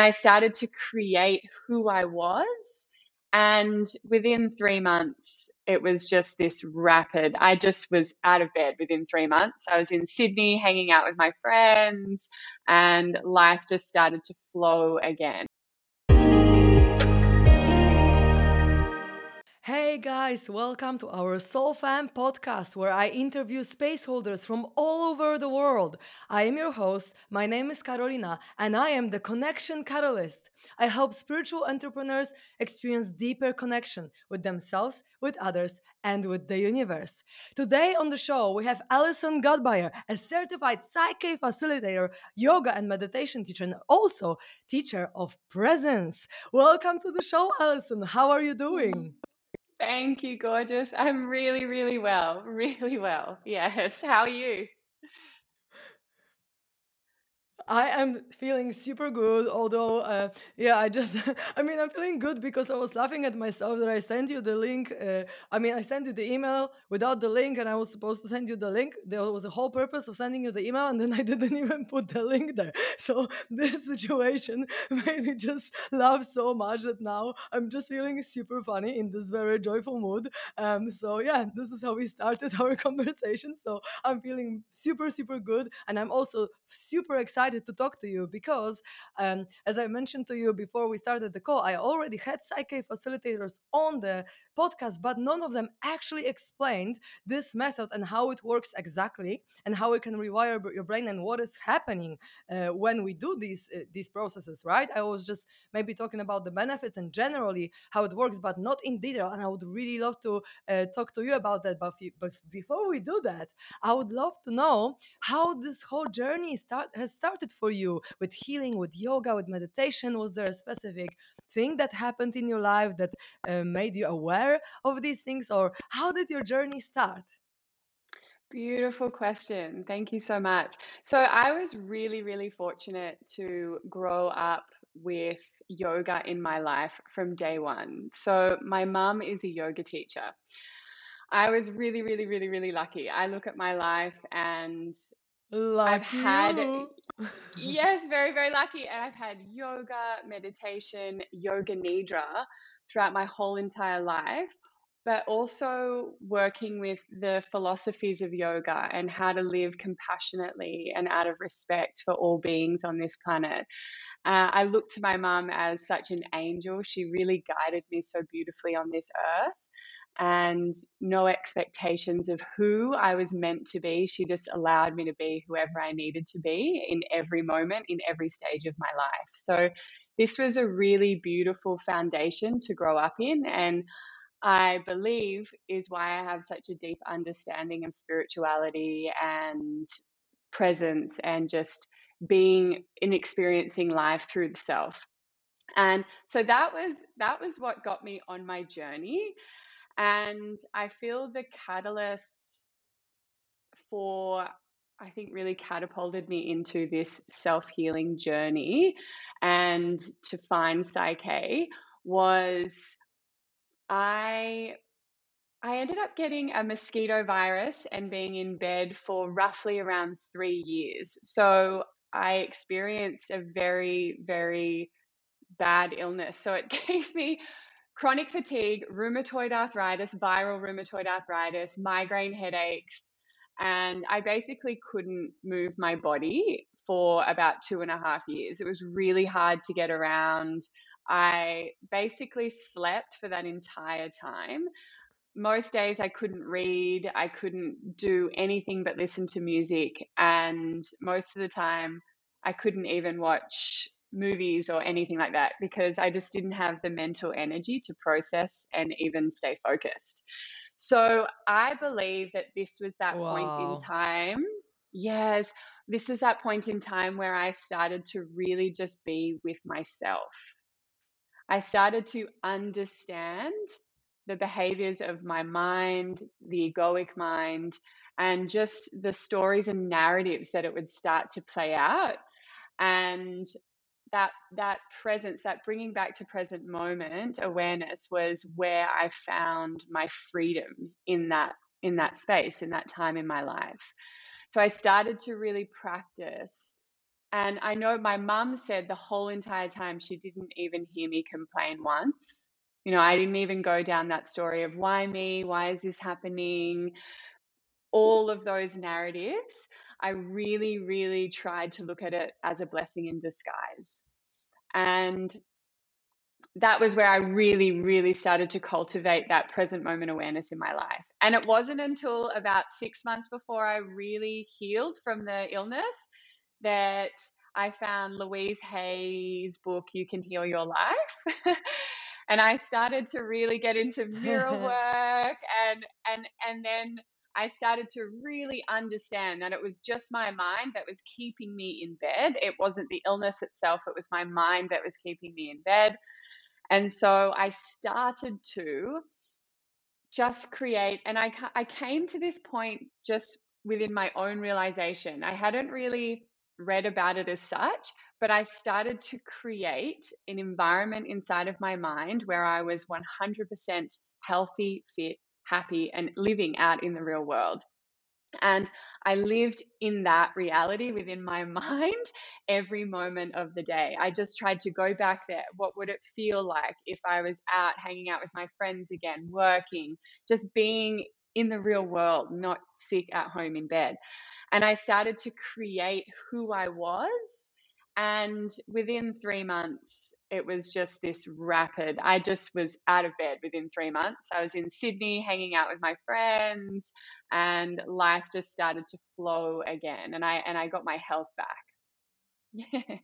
I started to create who I was. And within three months, it was just this rapid. I just was out of bed within three months. I was in Sydney hanging out with my friends, and life just started to flow again. Hey guys, welcome to our SoulFam podcast where I interview space holders from all over the world. I am your host, my name is Karolina, and I am the Connection Catalyst. I help spiritual entrepreneurs experience deeper connection with themselves, with others, and with the universe. Today on the show, we have Alison Godbier, a certified PSYCH-K facilitator, yoga and meditation teacher, and also teacher of presence. Welcome to the show, Alison. How are you doing? Thank you, gorgeous. I'm really, really well. Really well. Yes. How are you? I am feeling super good, although, uh, yeah, I just, I mean, I'm feeling good because I was laughing at myself that I sent you the link. Uh, I mean, I sent you the email without the link, and I was supposed to send you the link. There was a whole purpose of sending you the email, and then I didn't even put the link there. So this situation made me just laugh so much that now I'm just feeling super funny in this very joyful mood. Um, so yeah, this is how we started our conversation. So I'm feeling super, super good, and I'm also super excited excited to talk to you because, um, as I mentioned to you before we started the call, I already had PSYCH-K facilitators on the podcast, but none of them actually explained this method and how it works exactly, and how it can rewire your brain and what is happening uh, when we do these uh, these processes. Right? I was just maybe talking about the benefits and generally how it works, but not in detail. And I would really love to uh, talk to you about that. But, but before we do that, I would love to know how this whole journey start has started for you with healing, with yoga, with meditation? Was there a specific thing that happened in your life that uh, made you aware of these things, or how did your journey start? Beautiful question. Thank you so much. So, I was really, really fortunate to grow up with yoga in my life from day one. So, my mum is a yoga teacher. I was really, really, really, really lucky. I look at my life and I've had. Yes, very, very lucky. And I've had yoga, meditation, yoga nidra throughout my whole entire life, but also working with the philosophies of yoga and how to live compassionately and out of respect for all beings on this planet. Uh, I look to my mum as such an angel. She really guided me so beautifully on this earth and no expectations of who I was meant to be. She just allowed me to be whoever I needed to be in every moment, in every stage of my life. So, this was a really beautiful foundation to grow up in. And I believe is why I have such a deep understanding of spirituality and presence and just being and experiencing life through the self. And so that was that was what got me on my journey. And I feel the catalyst for, I think, really catapulted me into this self healing journey and to find PSYCH-K was I. I ended up getting a mosquito virus and being in bed for roughly around three years. So I experienced a very, very bad illness. So it gave me chronic fatigue, rheumatoid arthritis, viral rheumatoid arthritis, migraine headaches, and I basically couldn't move my body for about two and a half years. It was really hard to get around. I basically slept for that entire time. Most days I couldn't read, I couldn't do anything but listen to music, and most of the time I couldn't even watch movies or anything like that because I just didn't have the mental energy to process and even stay focused. So I believe that this was that point in time. Yes, this is that point in time where I started to really just be with myself. I started to understand the behaviors of my mind, the egoic mind, and just the stories and narratives that it would start to play out. And that that presence that bringing back to present moment awareness was where i found my freedom in that in that space in that time in my life so i started to really practice And I know my mum said the whole entire time she didn't even hear me complain once. You know, I didn't even go down that story of why me? Why is this happening? All of those narratives. I really, really tried to look at it as a blessing in disguise. And that was where I really, really started to cultivate that present moment awareness in my life. And it wasn't until about six months before I really healed from the illness that I found Louise Hay's book, You Can Heal Your Life. and I started to really get into mirror work and and and then I started to really understand that it was just my mind that was keeping me in bed. It wasn't the illness itself, it was my mind that was keeping me in bed. And so I started to just create, and I, I came to this point just within my own realization. I hadn't really read about it as such, but I started to create an environment inside of my mind where I was 100% healthy, fit, happy, and living out in the real world. And I lived in that reality within my mind every moment of the day. I just tried to go back there. What would it feel like if I was out hanging out with my friends again, working, just being in the real world, not sick at home in bed? And I started to create who I was. And within three months, it was just this rapid. I just was out of bed within three months. I was in Sydney hanging out with my friends, and life just started to flow again. And I and I got my health back.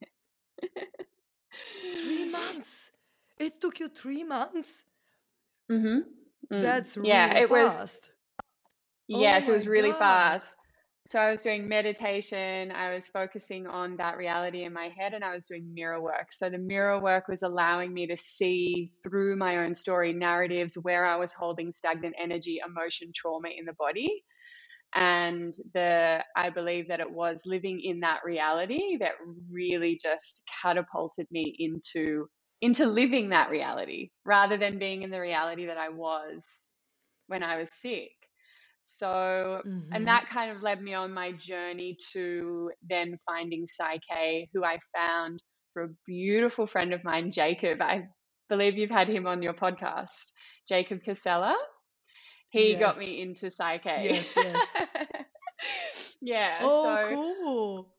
three months. It took you three months. Mm-hmm. Mm. That's really yeah. It fast. was. Yes, oh it was really God. fast. So I was doing meditation, I was focusing on that reality in my head, and I was doing mirror work. So the mirror work was allowing me to see through my own story narratives where I was holding stagnant energy, emotion, trauma in the body. And the I believe that it was living in that reality that really just catapulted me into into living that reality rather than being in the reality that I was when I was sick. So, mm-hmm. and that kind of led me on my journey to then finding PSYCH-K, who I found through a beautiful friend of mine, Jacob. I believe you've had him on your podcast, Jacob Casella. He yes. got me into PSYCH-K. Yes, yes. yeah. Oh, so, cool.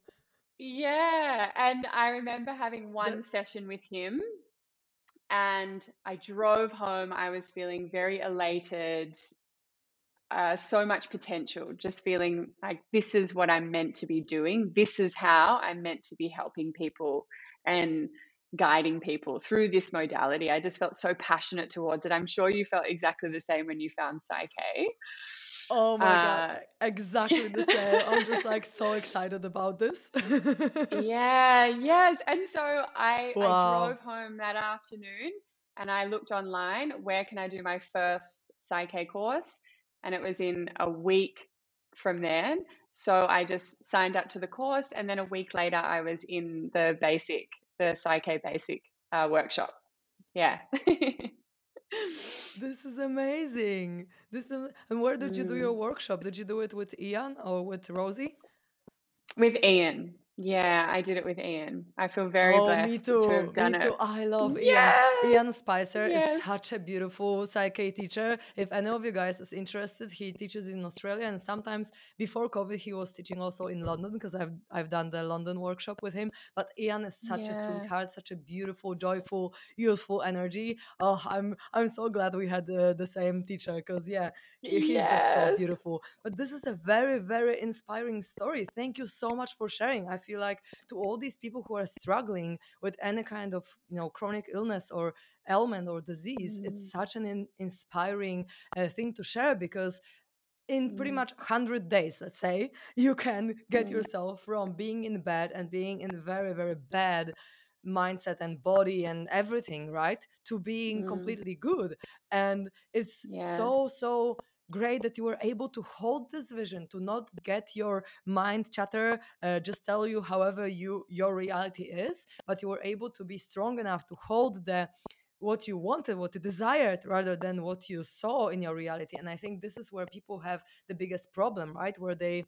Yeah. And I remember having one session with him and I drove home. I was feeling very elated, uh, so much potential, just feeling like this is what I'm meant to be doing. This is how I'm meant to be helping people and guiding people through this modality. I just felt so passionate towards it. I'm sure you felt exactly the same when you found PSYCH-K. Oh my uh, god, exactly the same. I'm just like so excited about this. yeah, yes. And so I, wow. I drove home that afternoon and I looked online, where can I do my first PSYCH-K course? And it was in a week from there. So I just signed up to the course, and then a week later, I was in the basic, the PSYCH-K basic uh, workshop. Yeah. this is amazing. This is, and where did you do your mm. workshop? Did you do it with Ian or with Rosie? With Ian. Yeah, I did it with Ian. I feel very oh, blessed me too. to have done me it. Too. I love. Ian. Ian Spicer is such a beautiful PSYCH-K teacher. If any of you guys is interested, he teaches in Australia and sometimes before COVID he was teaching also in London because I've I've done the London workshop with him. But Ian is such yeah. a sweetheart, such a beautiful, joyful, youthful energy. Oh, I'm I'm so glad we had the, the same teacher because yeah, he's yes. just so beautiful. But this is a very very inspiring story. Thank you so much for sharing. I feel like to all these people who are struggling with any kind of you know chronic illness or ailment or disease mm. it's such an in- inspiring uh, thing to share because in pretty mm. much 100 days let's say you can get mm. yourself from being in bed and being in very very bad mindset and body and everything right to being mm. completely good and it's yes. so so great that you were able to hold this vision to not get your mind chatter uh, just tell you however you your reality is but you were able to be strong enough to hold the what you wanted what you desired rather than what you saw in your reality and i think this is where people have the biggest problem right where they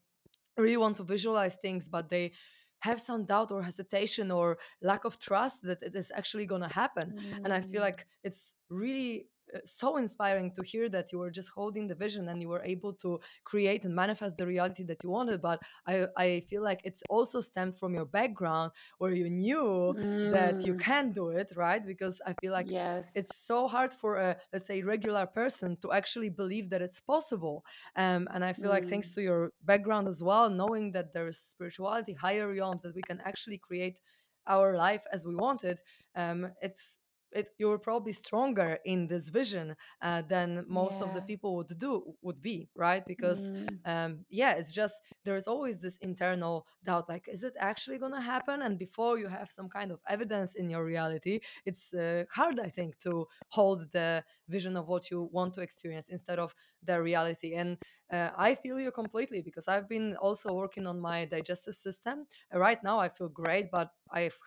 really want to visualize things but they have some doubt or hesitation or lack of trust that it is actually going to happen mm. and i feel mm. like it's really so inspiring to hear that you were just holding the vision and you were able to create and manifest the reality that you wanted but i i feel like it also stemmed from your background where you knew mm. that you mm. can do it right because i feel like yes. it's so hard for a let's say regular person to actually believe that it's possible um, and i feel mm. like thanks mm. to your background as well knowing that there's spirituality higher realms that we can actually create our life as we want it um, it's it, you're probably stronger in this vision uh, than most yeah. of the people would do would be right because mm. um, yeah it's just there's always this internal doubt like is it actually going to happen and before you have some kind of evidence in your reality it's uh, hard i think to hold the vision of what you want to experience instead of the reality and uh, i feel you completely because i've been also working on my digestive system right now i feel great but i've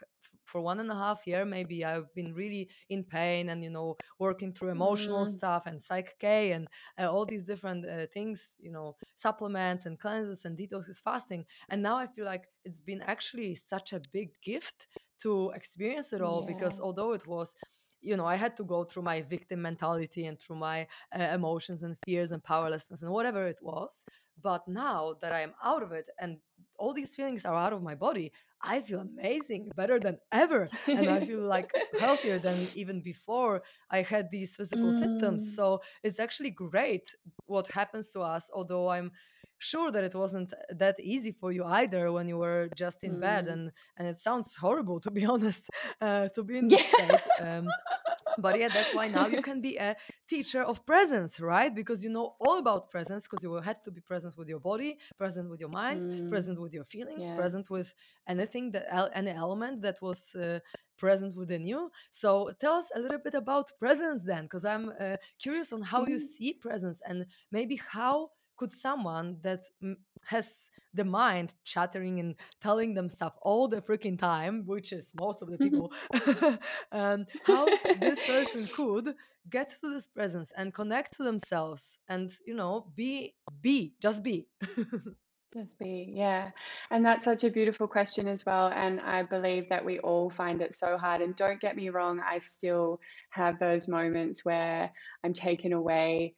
for one and a half year maybe i've been really in pain and you know working through emotional mm. stuff and PSYCH-K and uh, all these different uh, things you know supplements and cleanses and detoxes fasting and now i feel like it's been actually such a big gift to experience it all yeah. because although it was you know i had to go through my victim mentality and through my uh, emotions and fears and powerlessness and whatever it was but now that i'm out of it and all these feelings are out of my body I feel amazing, better than ever. And I feel like healthier than even before I had these physical mm. symptoms. So it's actually great what happens to us, although I'm sure that it wasn't that easy for you either when you were just in mm. bed and and it sounds horrible to be honest uh, to be in this yeah. state um, but yeah that's why now you can be a teacher of presence right because you know all about presence because you had to be present with your body present with your mind mm. present with your feelings yeah. present with anything that any element that was uh, present within you so tell us a little bit about presence then because i'm uh, curious on how mm. you see presence and maybe how could someone that has the mind chattering and telling them stuff all the freaking time, which is most of the people, um, how this person could get to this presence and connect to themselves and you know be be just be. Just be yeah. And that's such a beautiful question as well and i believe that we all find it so hard and don't get me wrong i still have those moments where i'm taken away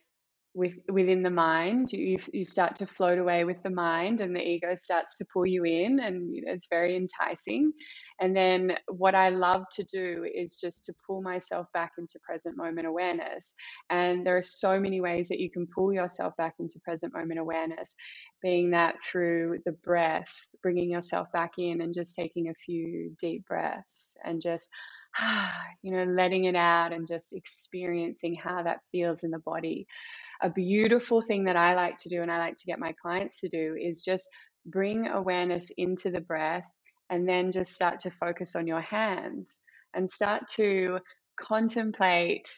with within the mind. You you start to float away with the mind and the ego starts to pull you in and it's very enticing. And then what i love to do is just to pull myself back into present moment awareness. And there are so many ways that you can pull yourself back into present moment awareness being that through the breath bringing yourself back in and just taking a few deep breaths and just you know letting it out and just experiencing how that feels in the body a beautiful thing that I like to do and I like to get my clients to do is just bring awareness into the breath and then just start to focus on your hands and start to contemplate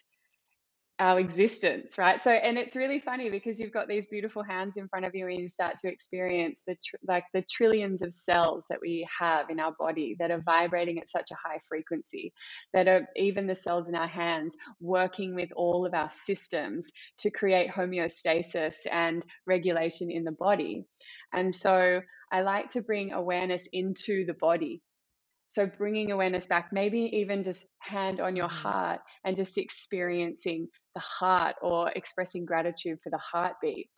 our existence, right? So, and it's really funny because you've got these beautiful hands in front of you, and you start to experience the tr- like the trillions of cells that we have in our body that are vibrating at such a high frequency, that are even the cells in our hands working with all of our systems to create homeostasis and regulation in the body. And so, I like to bring awareness into the body so bringing awareness back, maybe even just hand on your mm-hmm. heart and just experiencing the heart or expressing gratitude for the heartbeat.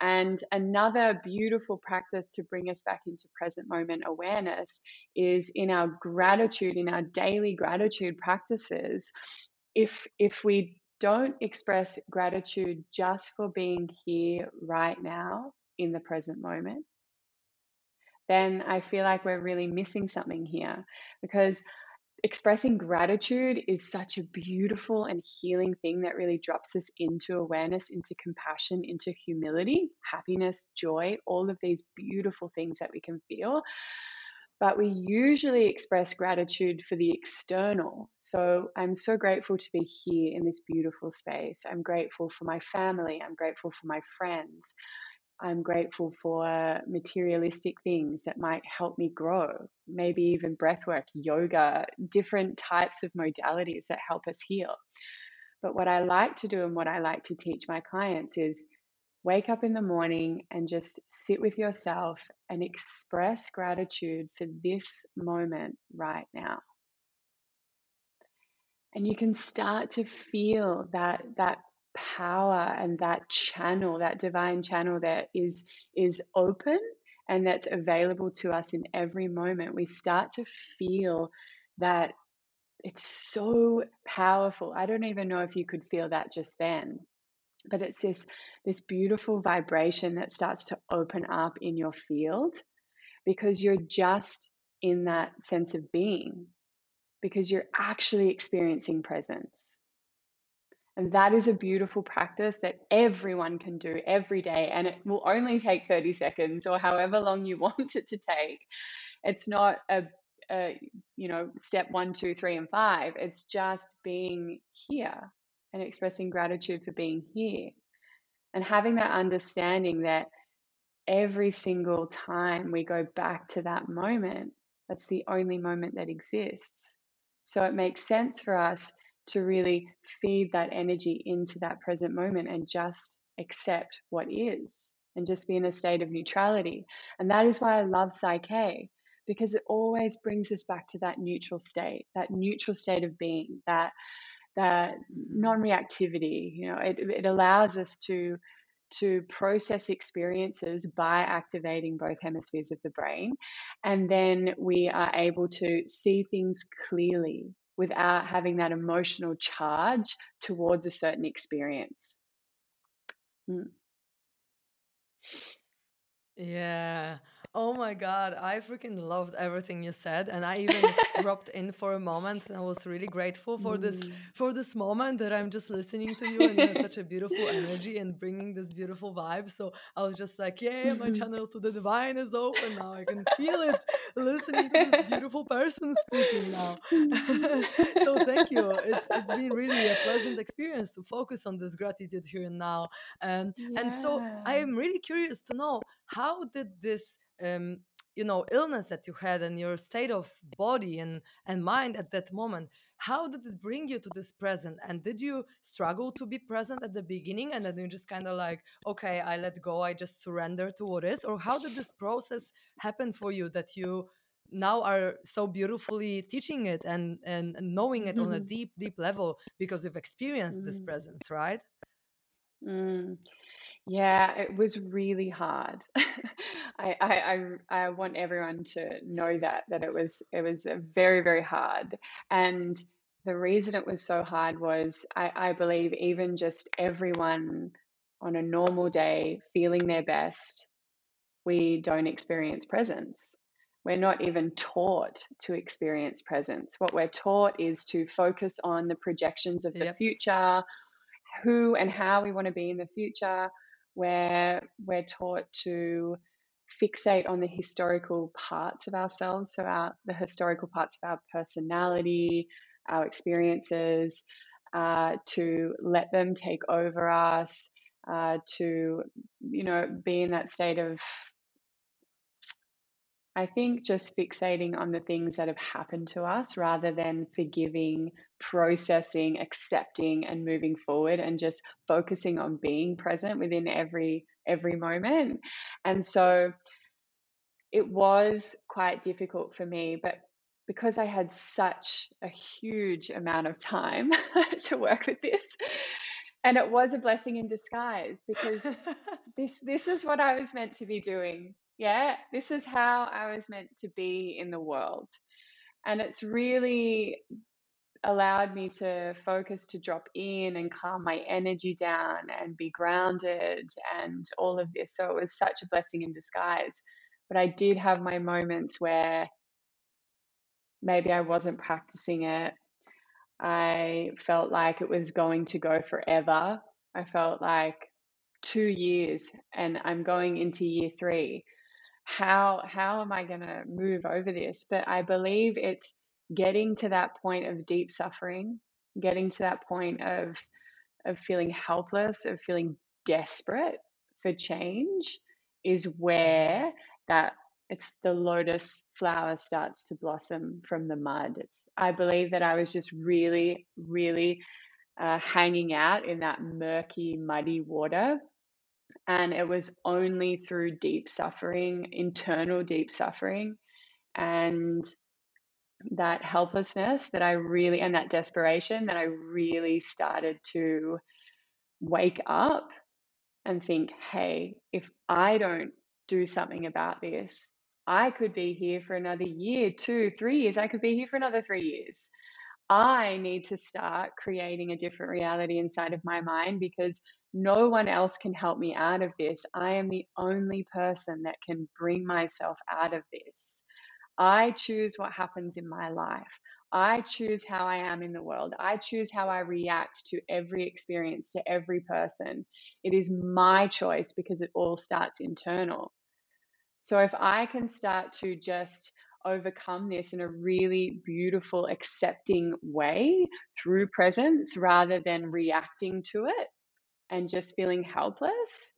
And another beautiful practice to bring us back into present moment awareness is in our gratitude, in our daily gratitude practices. If if we don't express gratitude just for being here right now in the present moment, then I feel like we're really missing something here because expressing gratitude is such a beautiful and healing thing that really drops us into awareness, into compassion, into humility, happiness, joy, all of these beautiful things that we can feel. But we usually express gratitude for the external. So I'm so grateful to be here in this beautiful space. I'm grateful for my family. I'm grateful for my friends. I'm grateful for materialistic things that might help me grow, maybe even breathwork, yoga, different types of modalities that help us heal. But what I like to do and what I like to teach my clients is wake up in the morning and just sit with yourself and express gratitude for this moment right now. And you can start to feel that that power and that channel, that divine channel that is is open and that's available to us in every moment. We start to feel that it's so powerful. I don't even know if you could feel that just then but it's this this beautiful vibration that starts to open up in your field because you're just in that sense of being because you're actually experiencing presence and that is a beautiful practice that everyone can do every day and it will only take 30 seconds or however long you want it to take. It's not a, a you know step one two three and five. It's just being here and expressing gratitude for being here. And having that understanding that every single time we go back to that moment, that's the only moment that exists. So it makes sense for us to really feed that energy into that present moment and just accept what is and just be in a state of neutrality. And that is why I love PSYCH-K because it always brings us back to that neutral state, that neutral state of being, that that non-reactivity you know it, it allows us to to process experiences by activating both hemispheres of the brain and then we are able to see things clearly without having that emotional charge towards a certain experience mm. yeah Oh my God, I freaking loved everything you said, and I even dropped in for a moment. And I was really grateful for this Mm. for this moment that I'm just listening to you, and you have such a beautiful energy and bringing this beautiful vibe. So I was just like, yeah, my channel to the divine is open now. I can feel it, listening to this beautiful person speaking now. so thank you. It's it's been really a pleasant experience to focus on this gratitude here and now. And and so I am really curious to know how did this um, you know illness that you had and your state of body and and mind at that moment how did it bring you to this present and did you struggle to be present at the beginning and then you just kind of like okay i let go i just surrender to what is or how did this process happen for you that you now are so beautifully teaching it and and knowing it on a deep deep level because you've experienced this Mm. presence right Mm. Yeah, it was really hard. I, I, I, I want everyone to know that that it was it was very very hard, and the reason it was so hard was I, I believe even just everyone on a normal day feeling their best, we don't experience presence. We're not even taught to experience presence. What we're taught is to focus on the projections of the yep future, who and how we want to be in the future, where we're taught to fixate on the historical parts of ourselves, so our the historical parts of our personality, our experiences, uh, to let them take over us, uh, to you know be in that state of I think just fixating on the things that have happened to us rather than forgiving, processing, accepting and moving forward and just focusing on being present within every every moment. And so it was quite difficult for me, but because I had such a huge amount of time to work with this, and it was a blessing in disguise because this this is what I was meant to be doing. Yeah, this is how I was meant to be in the world. And it's really allowed me to focus to drop in and calm my energy down and be grounded and all of this. So it was such a blessing in disguise. But I did have my moments where maybe I wasn't practicing it. I felt like it was going to go forever. I felt like two years and I'm going into year three. How how am I gonna move over this? But I believe it's getting to that point of deep suffering, getting to that point of of feeling helpless, of feeling desperate for change is where that it's the lotus flower starts to blossom from the mud. It's I believe that I was just really, really uh, hanging out in that murky, muddy water And it was only through deep suffering, internal deep suffering, and that helplessness that I really, and that desperation that I really started to wake up and think, hey, if I don't do something about this, I could be here for another year, two, three years. I could be here for another three years. I need to start creating a different reality inside of my mind because no one else can help me out of this. I am the only person that can bring myself out of this. I choose what happens in my life. I choose how I am in the world. I choose how I react to every experience, to every person. It is my choice because it all starts internal. So if I can start to just overcome this in a really beautiful, accepting way through presence rather than reacting to it and just feeling helpless,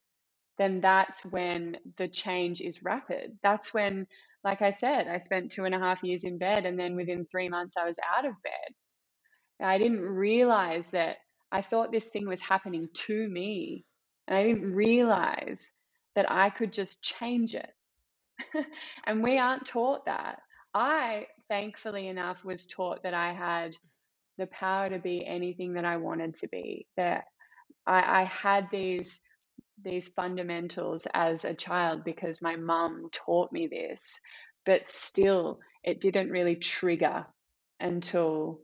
then that's when the change is rapid. That's when like I said, I spent two and a half years in bed, and then within three months, I was out of bed. I didn't realize that I thought this thing was happening to me, and I didn't realize that I could just change it. and we aren't taught that. I, thankfully enough, was taught that I had the power to be anything that I wanted to be, that I, I had these these fundamentals as a child because my mum taught me this, but still, it didn't really trigger until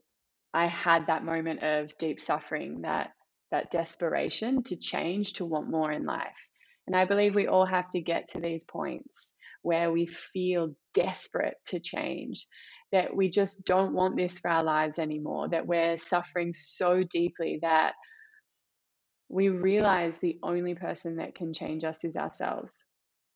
I had that moment of deep suffering, that that desperation to change, to want more in life. And I believe we all have to get to these points where we feel desperate to change, that we just don't want this for our lives anymore, that we're suffering so deeply that we realize the only person that can change us is ourselves.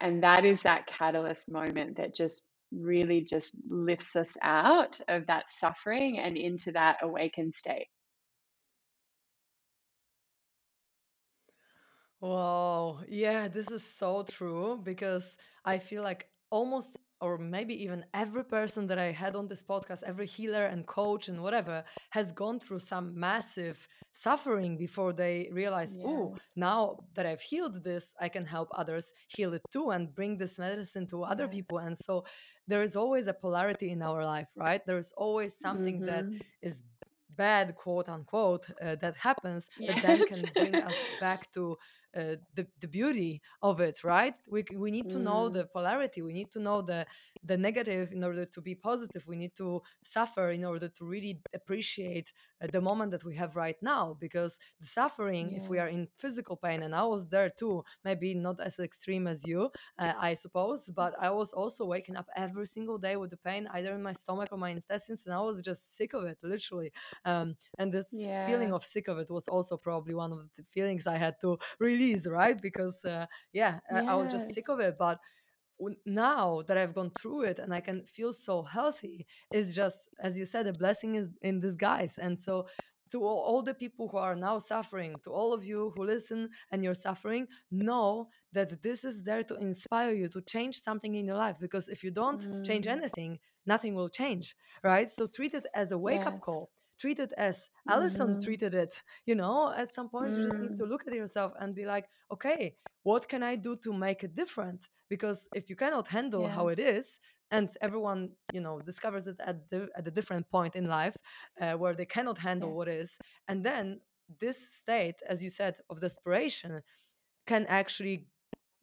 And that is that catalyst moment that just really just lifts us out of that suffering and into that awakened state. Wow. Yeah, this is so true because I feel like almost or maybe even every person that I had on this podcast, every healer and coach and whatever, has gone through some massive suffering before they realize, yes. oh, now that I've healed this, I can help others heal it too and bring this medicine to other yes. people. And so there is always a polarity in our life, right? There's always something mm-hmm. that is bad, quote unquote, uh, that happens yes. that then can bring us back to uh, the, the beauty of it right we, we need to mm. know the polarity we need to know the the negative in order to be positive we need to suffer in order to really appreciate uh, the moment that we have right now because the suffering yeah. if we are in physical pain and i was there too maybe not as extreme as you uh, i suppose but i was also waking up every single day with the pain either in my stomach or my intestines and i was just sick of it literally um, and this yeah. feeling of sick of it was also probably one of the feelings i had to really release, right? Because uh, yeah, yes. I was just sick of it. But now that I've gone through it and I can feel so healthy, is just as you said, a blessing is in disguise. And so to all, all, the people who are now suffering, to all of you who listen and you're suffering, know that this is there to inspire you to change something in your life. Because if you don't mm. change anything, nothing will change, right? So treat it as a wake yes. up call treat it as Alison mm-hmm. treated it. You know, at some point mm. you just need mm. to look at yourself and be like, okay, what can I do to make it different? Because if you cannot handle yes. how it is, and everyone you know discovers it at the at a different point in life uh, where they cannot handle what is, and then this state, as you said, of desperation can actually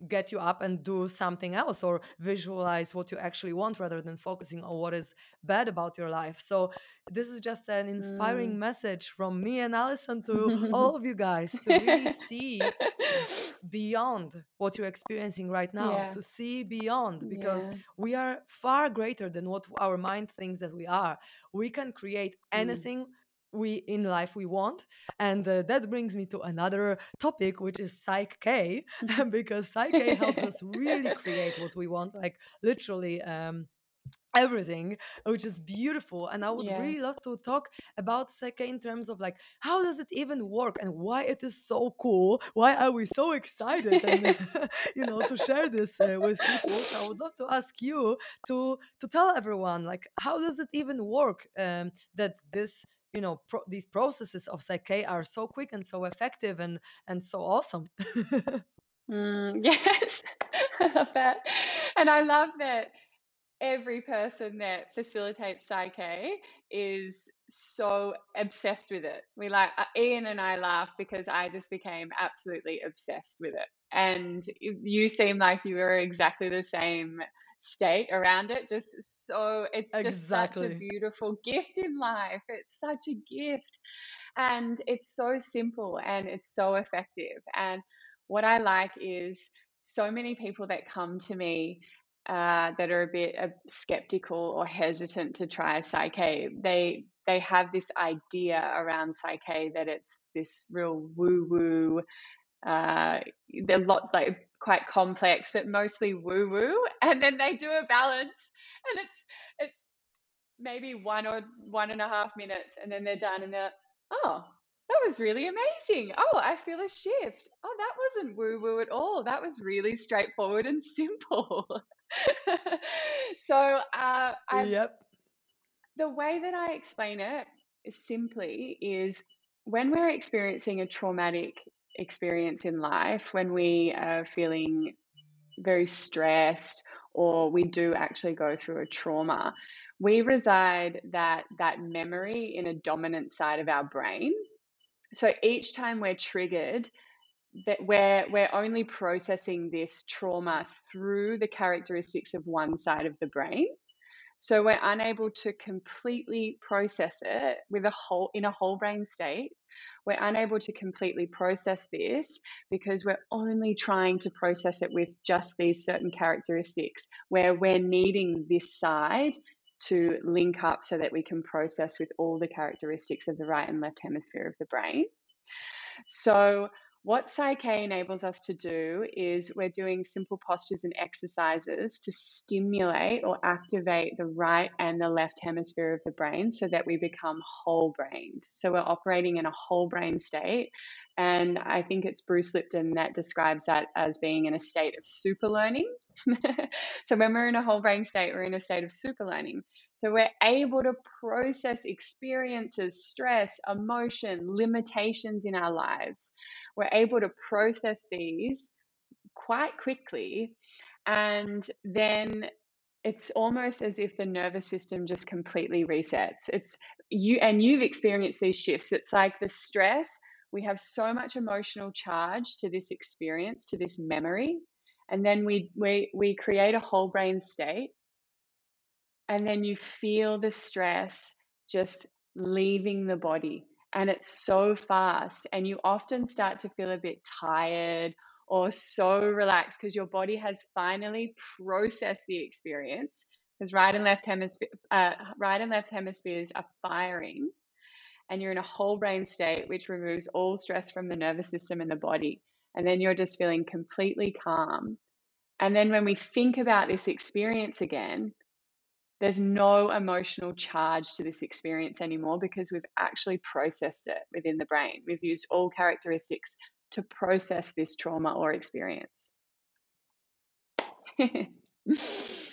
get you up and do something else or visualize what you actually want rather than focusing on what is bad about your life. So this is just an inspiring mm. message from me and Alison to all of you guys to really see beyond what you're experiencing right now, yeah. to see beyond because yeah. we are far greater than what our mind thinks that we are. We can create mm. anything mm we in life we want and uh, that brings me to another topic which is PSYCH-K because PSYCH-K helps us really create what we want like literally um, everything which is beautiful and i would yeah. really love to talk about PSYCH-K in terms of like how does it even work and why it is so cool? Why are we so excited? And you know to share this uh, with people. So i would love to ask you to to tell everyone like how does it even work um, that this you know pro- these processes of PSYCH-K are so quick and so effective and and so awesome Mm, yes, I love that. And I love that every person that facilitates PSYCH-K is so obsessed with it. We like uh, Ian and I laugh because I just became absolutely obsessed with it. And you you seem like you were exactly the same state around it. Just so it's just such a beautiful gift in life. It's such a gift. And it's so simple and it's so effective. And what I like is so many people that come to me uh, that are a bit uh, skeptical or hesitant to try PSYCH-K, they they have this idea around PSYCH-K that it's this real woo woo. Uh, they're lot like quite complex, but mostly woo woo. And then they do a balance, and it's it's maybe one or one and a half minutes, and then they're done, and they're oh. That was really amazing. Oh, I feel a shift. Oh, that wasn't woo woo at all. That was really straightforward and simple. so uh, I, Yep. the way that I explain it is simply is when we're experiencing a traumatic experience in life, when we are feeling very stressed or we do actually go through a trauma, we reside that that memory in a dominant side of our brain. So each time we're triggered, that we're we're only processing this trauma through the characteristics of one side of the brain so we're unable to completely process it with a whole in a whole brain state. We're unable to completely process this because we're only trying to process it with just these certain characteristics where we're needing this side to link up so that we can process with all the characteristics of the right and left hemisphere of the brain. So, what PSYCH-K enables us to do is we're doing simple postures and exercises to stimulate or activate the right and the left hemisphere of the brain so that we become whole brained. So, we're operating in a whole brain state. And I think it's Bruce Lipton that describes that as being in a state of super learning. so, when we're in a whole brain state, we're in a state of super learning. So we're able to process experiences, stress, emotion, limitations in our lives. We're able to process these quite quickly. And then it's almost as if the nervous system just completely resets. It's you, and you've experienced these shifts. It's like the stress, we have so much emotional charge to this experience, to this memory. And then we, we, we create a whole brain state and then you feel the stress just leaving the body and it's so fast and you often start to feel a bit tired or so relaxed because your body has finally processed the experience because right and left hemisphere uh, right and left hemispheres are firing and you're in a whole brain state which removes all stress from the nervous system and the body and then you're just feeling completely calm and then when we think about this experience again there's no emotional charge to this experience anymore because we've actually processed it within the brain. We've used all characteristics to process this trauma or experience.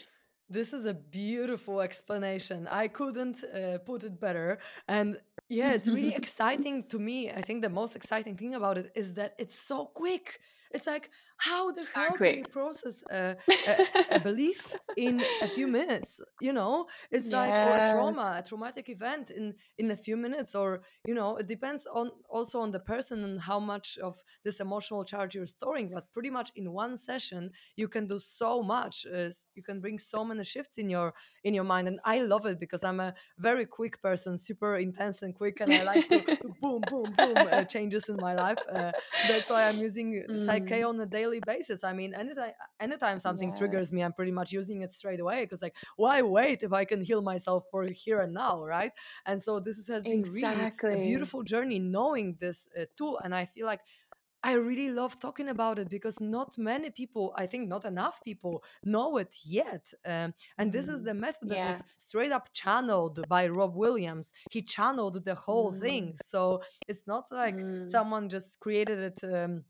This is a beautiful explanation. I couldn't uh, put it better. And yeah, it's really exciting to me. I think the most exciting thing about it is that it's so quick. It's like, how the so hell can you process a, a, a belief in a few minutes? You know, it's like, or a trauma, a traumatic event in in a few minutes, or you know, it depends on also on the person and how much of this emotional charge you're storing. But pretty much in one session, you can do so much. Uh, you can bring so many shifts in your in your mind, and I love it because I'm a very quick person, super intense and quick, and I like to, to boom, boom, boom uh, changes in my life. Uh, that's why I'm using PSYCH-K mm, on a daily basis. I mean, anytime anytime something triggers me. I'm pretty much using it straight away because like, why wait if I can heal myself for here and now, right? And so this has been really a beautiful journey knowing this uh, tool, and I feel like I really love talking about it because not many people, I think not enough people know it yet. Um, and this is Mm, the method that yeah. was straight up channeled by Rob Williams. He channeled the whole Mm, thing. So it's not like mm, someone just created it. Um,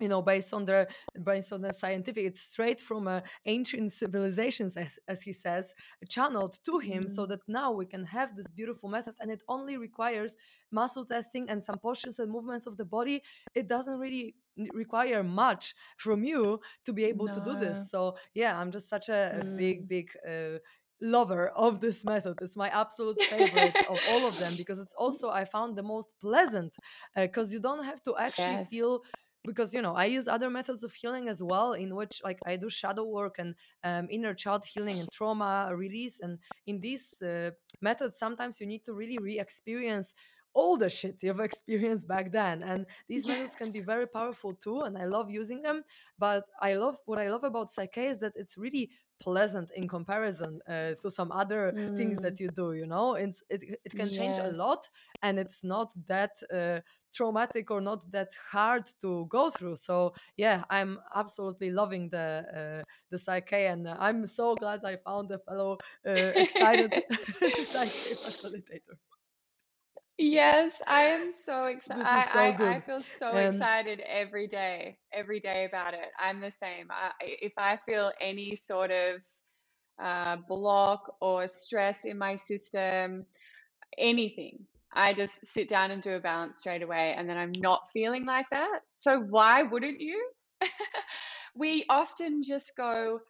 you know based on the based on the scientific it's straight from uh, ancient civilizations as, as he says channeled to him so Mm. that now we can have this beautiful method and it only requires muscle testing and some postures and movements of the body it doesn't really require much from you to be able to do this so yeah i'm just such a, a big Mm. big uh, lover of this method it's my absolute favorite of all of them because it's also i found the most pleasant because you don't have to actually Yes. feel because you know i use other methods of healing as well in which like i do shadow work and um, inner child healing and trauma release and in these uh, methods sometimes you need to really re-experience all the shit you've experienced back then and these methods can be very powerful too and i love using them but i love what i love about PSYCH-K is that it's really pleasant in comparison uh, to some other things Mm. that you do you know it's, it, it can change a lot and it's not that uh, traumatic or not that hard to go through. So yeah, I'm absolutely loving the uh, the PSYCH-K, and uh, I'm so glad I found a fellow uh, excited PSYCH-K facilitator. Yes, I am so excited. This is so I, I I feel so and excited every day, every day about it. I'm the same. I, if I feel any sort of uh, block or stress in my system, anything, I just sit down and do a balance straight away, and then I'm not feeling like that. So why wouldn't you? We often just go,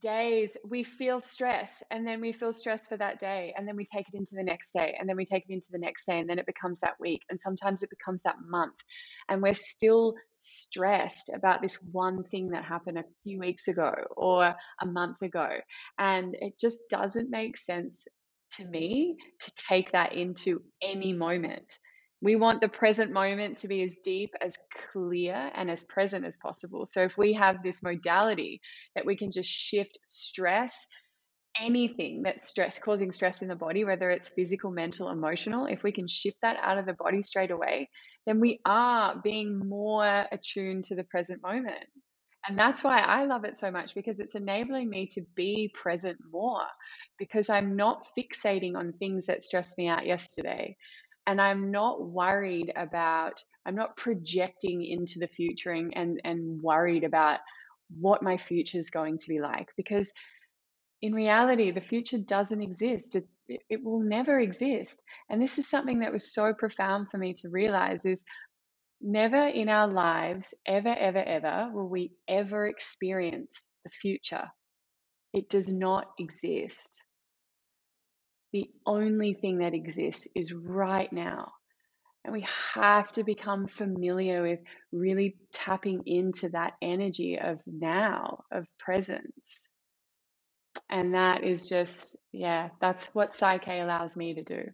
days we feel stress and then we feel stress for that day and then we take it into the next day and then we take it into the next day and then it becomes that week and sometimes it becomes that month. And we're still stressed about this one thing that happened a few weeks ago or a month ago. And it just doesn't make sense to me to take that into any moment we want the present moment to be as deep as clear and as present as possible so if we have this modality that we can just shift stress, anything that's stress causing stress in the body, whether it's physical, mental, emotional, if we can shift that out of the body straight away, then we are being more attuned to the present moment. And that's why I love it so much because it's enabling me to be present more because I'm not fixating on things that stressed me out yesterday. And I'm not worried about, I'm not projecting into the future and, and, worried about what my future is going to be like because in reality the future doesn't exist. It, it will never exist. And this is something that was so profound for me to realize is never in our lives ever ever ever will we ever experience the future. It does not exist the only thing that exists is right now and we have to become familiar with really tapping into that energy of now, of presence. And that is just, yeah, that's what PSYCH-K allows me to do.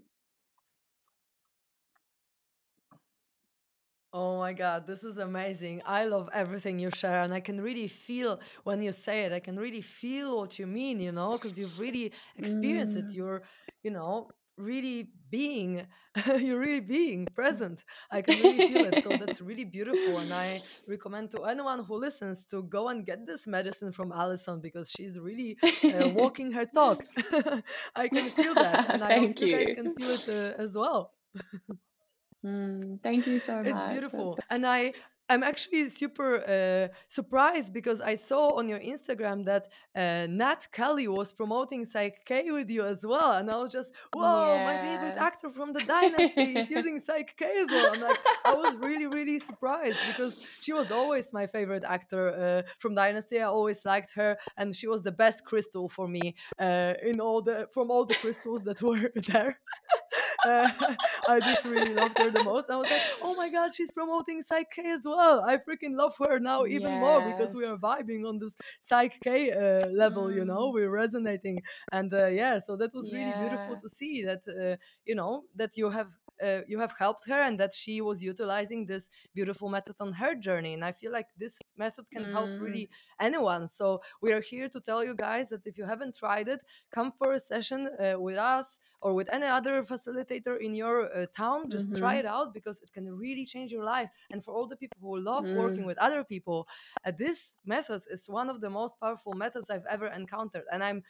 Oh my God, this is amazing. I love everything you share, and I can really feel when you say it, I can really feel what you mean, you know, because you've really experienced it. Mm. You're, you know, really being, you're really being present. I can really feel it. So that's really beautiful. And I recommend to anyone who listens to go and get this medicine from Alison because she's really uh, walking her talk. I can feel that. And I hope Thank you guys can feel it uh, as well. Mm, thank you so It's much. That's beautiful. And I I'm actually super uh, surprised because I saw on your Instagram that uh, Nat Kelley was promoting Psych K with you as well. And I was just, whoa, my favorite actor from the Dynasty is using PSYCH-K as well. I'm like, I was really, really surprised because she was always my favorite actor uh, from Dynasty. I always liked her, and she was the best Cristal for me uh, in all the from all the crystals that were there. Uh, I just really loved her the most. I was like, oh my god, she's promoting PSYCH-K as well. I freaking love her now even more because we are vibing on this PSYCH-K uh, level, you know, Mm, we're resonating. And uh, yeah, so that was really beautiful to see that, uh, you know, that you have. Uh, you have helped her and that she was utilizing this beautiful method on her journey and i feel like this method can help Mm, really anyone. So we are here to tell you guys that if you haven't tried it come for a session uh, with us or with any other facilitator in your uh, town. Just try mm-hmm. it out because it can really change your life. And for all the people who love working Mm, with other people uh, this method is one of the most powerful methods i've ever encountered and i'm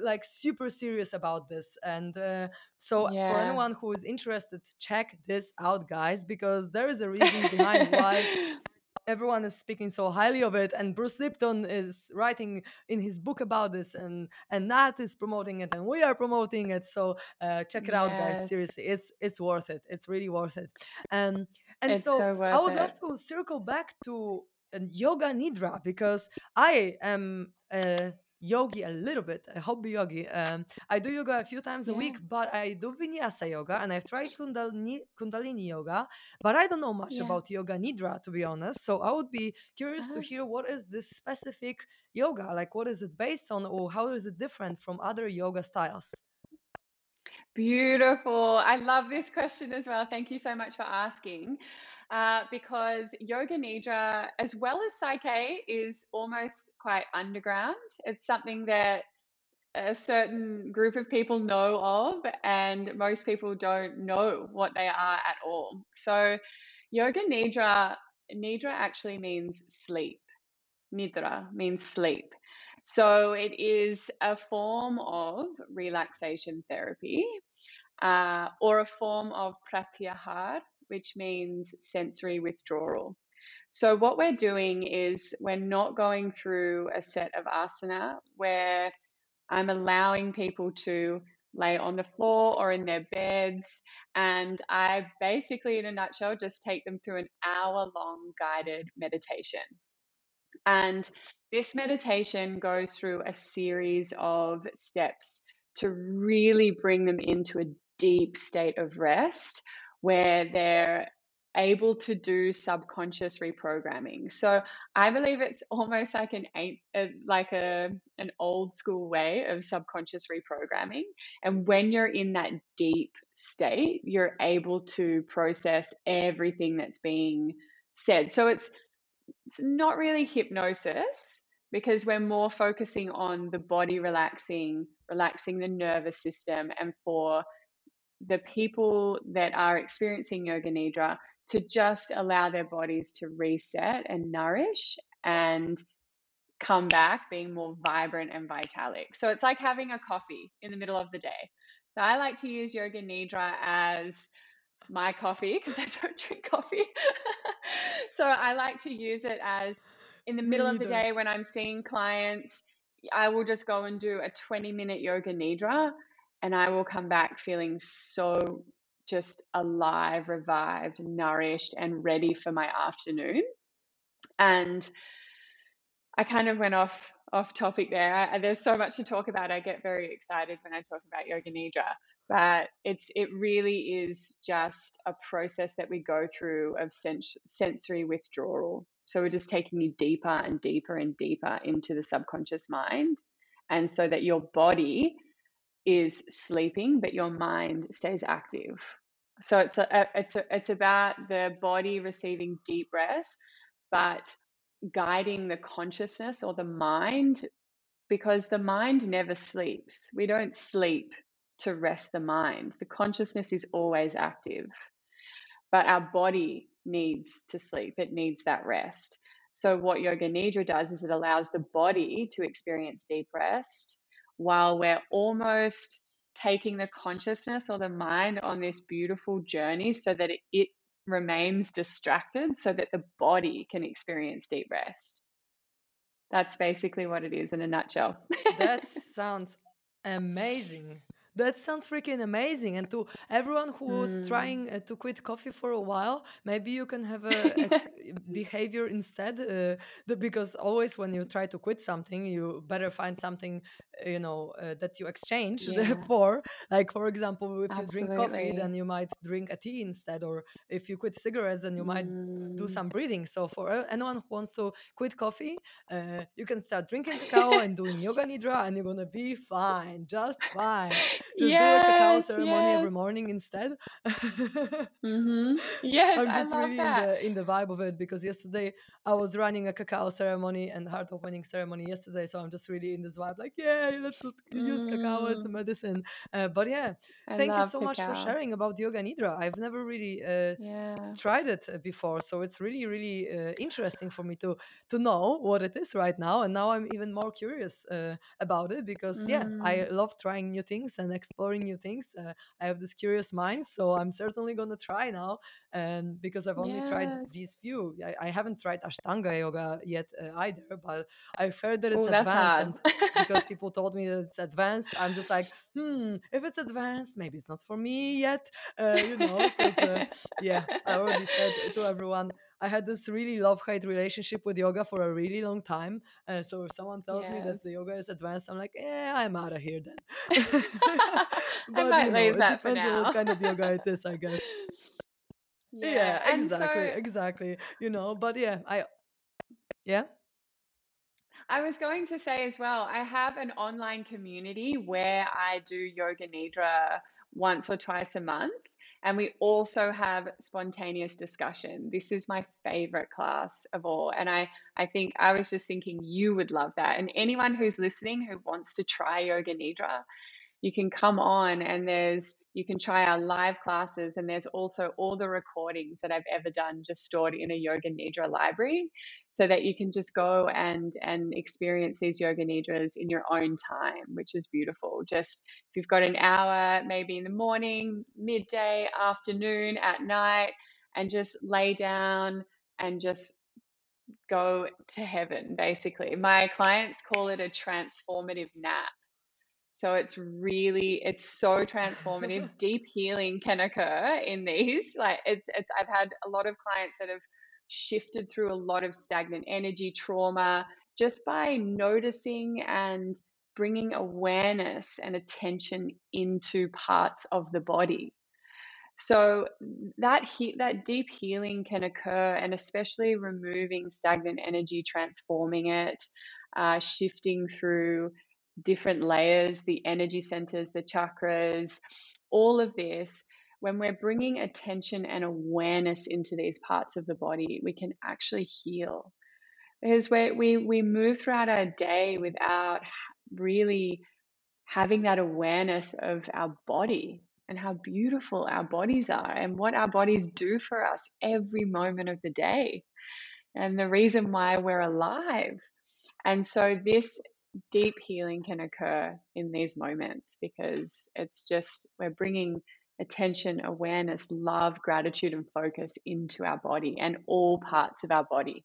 like super serious about this and uh, so for anyone who is interested check this out guys because there is a reason behind why everyone is speaking so highly of it and bruce lipton is writing in his book about this and and nat is promoting it and we are promoting it so uh, check it out guys seriously it's it's worth it it's really worth it and and It's so, so i would love to circle back to uh, yoga nidra because i am a yogi a little bit a hobby yogi um, i do yoga a few times a Yeah. week but i do vinyasa yoga and i've tried kundalini, kundalini yoga but I don't know much Yeah. about yoga nidra to be honest. So I would be curious to Uh-huh. hear what is this specific yoga like what is it based on or how is it different from other yoga styles? Beautiful. I love this question as well. Thank you so much for asking. Uh, because Yoga Nidra, as well as PSYCH-K, is almost quite underground. It's something that a certain group of people know of, and most people don't know what they are at all. So, Yoga Nidra, Nidra actually means sleep. Nidra means sleep. So, it is a form of relaxation therapy uh, or a form of pratyahar, which means sensory withdrawal. So, what we're doing is we're not going through a set of asana where I'm allowing people to lay on the floor or in their beds. And I basically, in a nutshell, just take them through an hour long guided meditation. And this meditation goes through a series of steps to really bring them into a deep state of rest where they're able to do subconscious reprogramming. So I believe it's almost like an uh, like a an old school way of subconscious reprogramming. And when you're in that deep state, you're able to process everything that's being said. So it's it's not really hypnosis because we're more focusing on the body relaxing, relaxing the nervous system, and for the people that are experiencing yoga nidra to just allow their bodies to reset and nourish and come back being more vibrant and vitalic. So it's like having a coffee in the middle of the day. So I like to use yoga nidra as my coffee because I don't drink coffee. so I like to use it as in the middle of the day when I'm seeing clients, I will just go and do a 20 minute yoga nidra and I will come back feeling so just alive, revived, nourished, and ready for my afternoon. And I kind of went off off topic there. I, there's so much to talk about. I get very excited when I talk about yoga nidra, but it's it really is just a process that we go through of sens- sensory withdrawal. So we're just taking you deeper and deeper and deeper into the subconscious mind, and so that your body is sleeping, but your mind stays active. So it's a, it's a, it's about the body receiving deep rest, but guiding the consciousness or the mind because the mind never sleeps. We don't sleep to rest the mind. The consciousness is always active, but our body needs to sleep. It needs that rest. So, what Yoga Nidra does is it allows the body to experience deep rest while we're almost taking the consciousness or the mind on this beautiful journey so that it, it remains distracted so that the body can experience deep rest. That's basically what it is in a nutshell. That sounds amazing. That sounds freaking amazing. And to everyone who's Mm. trying uh, to quit coffee for a while, maybe you can have a, a behavior instead. Uh, the, because always when you try to quit something, you better find something, uh, you know, uh, that you exchange Yeah, for. Like, for example, if you drink coffee, then you might drink a tea instead. Or if you quit cigarettes, then you might do Mm. some breathing. So for uh, anyone who wants to quit coffee, uh, you can start drinking cacao and doing yoga nidra, and you're gonna be fine, just fine. Just do a cacao Yes, ceremony every morning instead. hmm Yes, I'm just really in the in the vibe of it because yesterday I was running a cacao ceremony and heart opening ceremony yesterday, so I'm just really in this vibe, like, yeah, let's use cacao as the Mm, medicine. Uh, but yeah, I thank you so much for sharing about yoga nidra. I've never really uh, Yeah. tried it uh, before so it's really really uh, interesting for me to to know what it is right now and now i'm even more curious uh, about it because yeah i Mm, love trying new things and exploring new things. Uh, I have this curious mind, so I'm certainly gonna try now. And because I've only tried these few, I, I haven't tried Ashtanga yoga yet uh, either, but I've heard that it's that's advanced, and because people told me that it's advanced, I'm just like, hmm, if it's advanced, maybe it's not for me yet, uh, you know, because uh, yeah, I already said to everyone. I had this really love hate relationship with yoga for a really long time. Uh, so if someone tells me that the yoga is advanced, I'm like, yeah, I'm out of here then. I but you know, leave it that for depends on what kind of yoga it is, I guess. Yeah, Yeah, exactly, so exactly. You know, but yeah, I yeah. I was going to say as well, I have an online community where I do yoga nidra once or twice a month. And we also have spontaneous discussion. This is my favorite class of all. And I, I think I was just thinking you would love that. And anyone who's listening who wants to try yoga nidra, you can come on and there's you can try our live classes and there's also all the recordings that I've ever done just stored in a yoga nidra library so that you can just go and and experience these yoga nidras in your own time which is beautiful. Just if you've got an hour maybe in the morning midday afternoon at night and just lay down and just go to heaven basically. My clients call it a transformative nap so it's really, it's so transformative. Deep healing can occur in these. Like it's, it's, I've had a lot of clients that have shifted through a lot of stagnant energy, trauma, just by noticing and bringing awareness and attention into parts of the body. So that he, that deep healing can occur, and especially removing stagnant energy, transforming it, uh, shifting through different layers, the energy centers, the chakras, all of this. When we're bringing attention and awareness into these parts of the body, we can actually heal. Because we we we move throughout our day without really having that awareness of our body and how beautiful our bodies are and what our bodies do for us every moment of the day and the reason why we're alive. And so this deep healing can occur in these moments because it's just we're bringing attention, awareness, love, gratitude, and focus into our body and all parts of our body.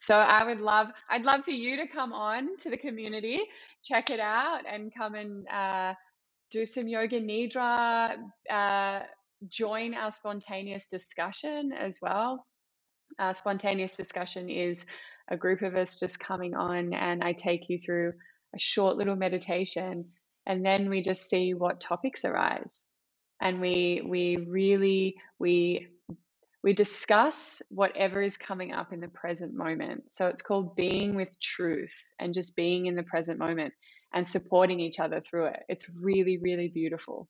So I would love, I'd love for you to come on to the community, check it out, and come and uh, do some yoga nidra. Uh, join our spontaneous discussion as well. Uh, spontaneous discussion is a group of us just coming on, and I take you through a short little meditation, and then we just see what topics arise, and we we really we we discuss whatever is coming up in the present moment. So it's called being with truth and just being in the present moment and supporting each other through it. It's really really beautiful.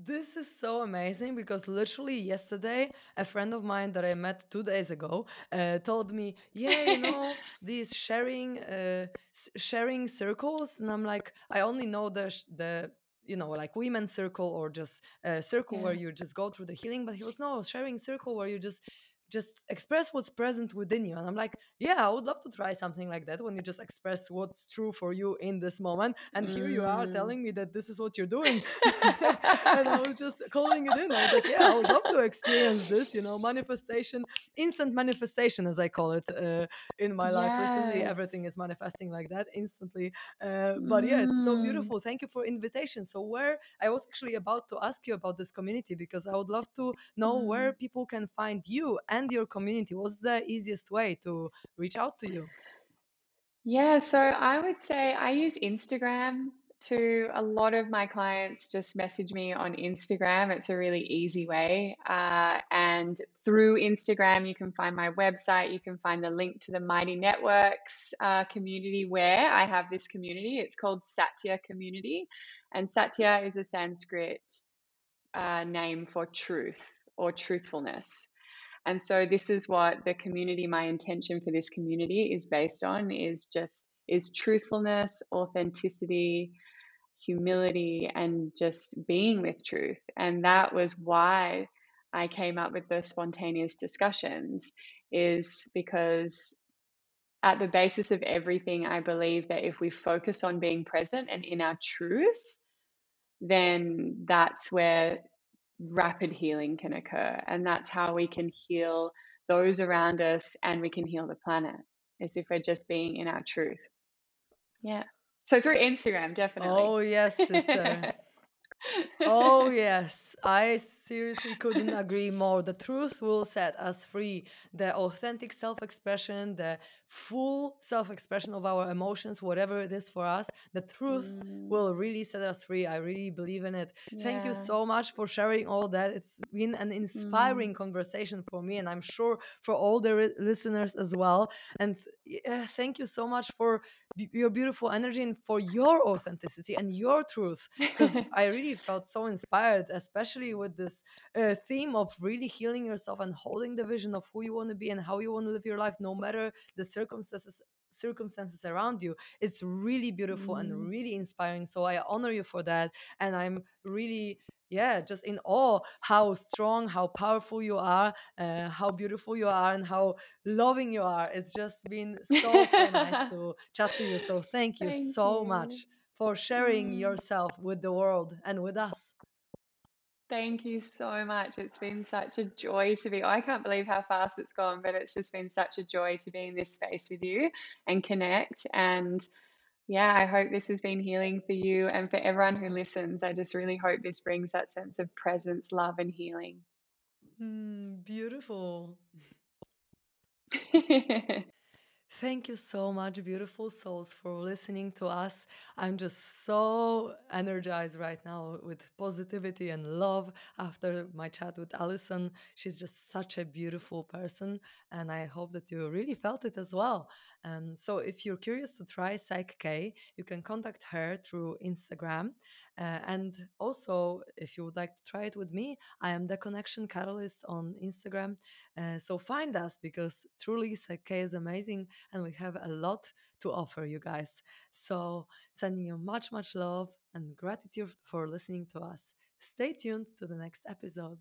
This is so amazing because literally yesterday, a friend of mine that I met two days ago uh, told me, "Yeah, you know these sharing uh, s- sharing circles," and I'm like, I only know the sh- the you know like women's circle or just a circle where you just go through the healing. But he was no sharing circle where you just just express what's present within you and i'm like yeah i would love to try something like that when you just express what's true for you in this moment and here you are Mm. telling me that this is what you're doing. And i was just calling it in. I was like yeah i would love to experience this you know manifestation instant manifestation as i call it uh, in my life recently. Everything is manifesting like that instantly. Uh, but yeah it's so Mm. beautiful. Thank you for invitation. So where i was actually about to ask you about this community because i would love to know where Mm. people can find you and your community. What's the easiest way to reach out to you? Yeah, so I would say I use Instagram to a lot of my clients just message me on Instagram. It's a really easy way. Uh, and through Instagram, you can find my website. You can find the link to the Mighty Networks uh, community where I have this community. It's called Satya Community. And Satya is a Sanskrit uh, name for truth or truthfulness. And so this is what the community, my intention for this community is based on is just is truthfulness, authenticity, humility, and just being with truth. And that was why I came up with the spontaneous discussions is because at the basis of everything, I believe that if we focus on being present and in our truth, then that's where rapid healing can occur. And that's how we can heal those around us and we can heal the planet, is if we're just being in our truth. Yeah. So through Instagram, definitely. Oh, yes, sister. Oh, yes. I seriously couldn't agree more. The truth will set us free. The authentic self expression, the full self expression of our emotions, whatever it is for us, the truth Mm, will really set us free. I really believe in it. Thank you so much for sharing all that. It's been an Mm, inspiring conversation for me, and I'm sure for all the listeners as well. And th- yeah, thank you so much for your beautiful energy and for your authenticity and your truth because I really felt so inspired, especially with this uh, theme of really healing yourself and holding the vision of who you want to be and how you want to live your life, no matter the circumstances circumstances around you it's really beautiful and Mm. really inspiring so i honor you for that and i'm really yeah just in awe how strong how powerful you are uh, how beautiful you are and how loving you are it's just been so so nice to chat to you so thank you Thank so you. much for sharing Mm. yourself with the world and with us. Thank you so much. It's been such a joy to be. I can't believe how fast it's gone, but it's just been such a joy to be in this space with you and connect. And yeah, I hope this has been healing for you and for everyone who listens. I just really hope this brings that sense of presence, love, and healing. Mm, beautiful. Thank you so much, beautiful souls, for listening to us. I'm just so energized right now with positivity and love after my chat with Alison. She's just such a beautiful person, and I hope that you really felt it as well. Um, so, if you're curious to try PSYCH-K, you can contact her through Instagram. Uh, and also, if you would like to try it with me, I am the Connection Catalyst on Instagram. Uh, so find us because truly Psych is amazing and we have a lot to offer you guys. So, sending you much, much love and gratitude for listening to us. Stay tuned to the next episode.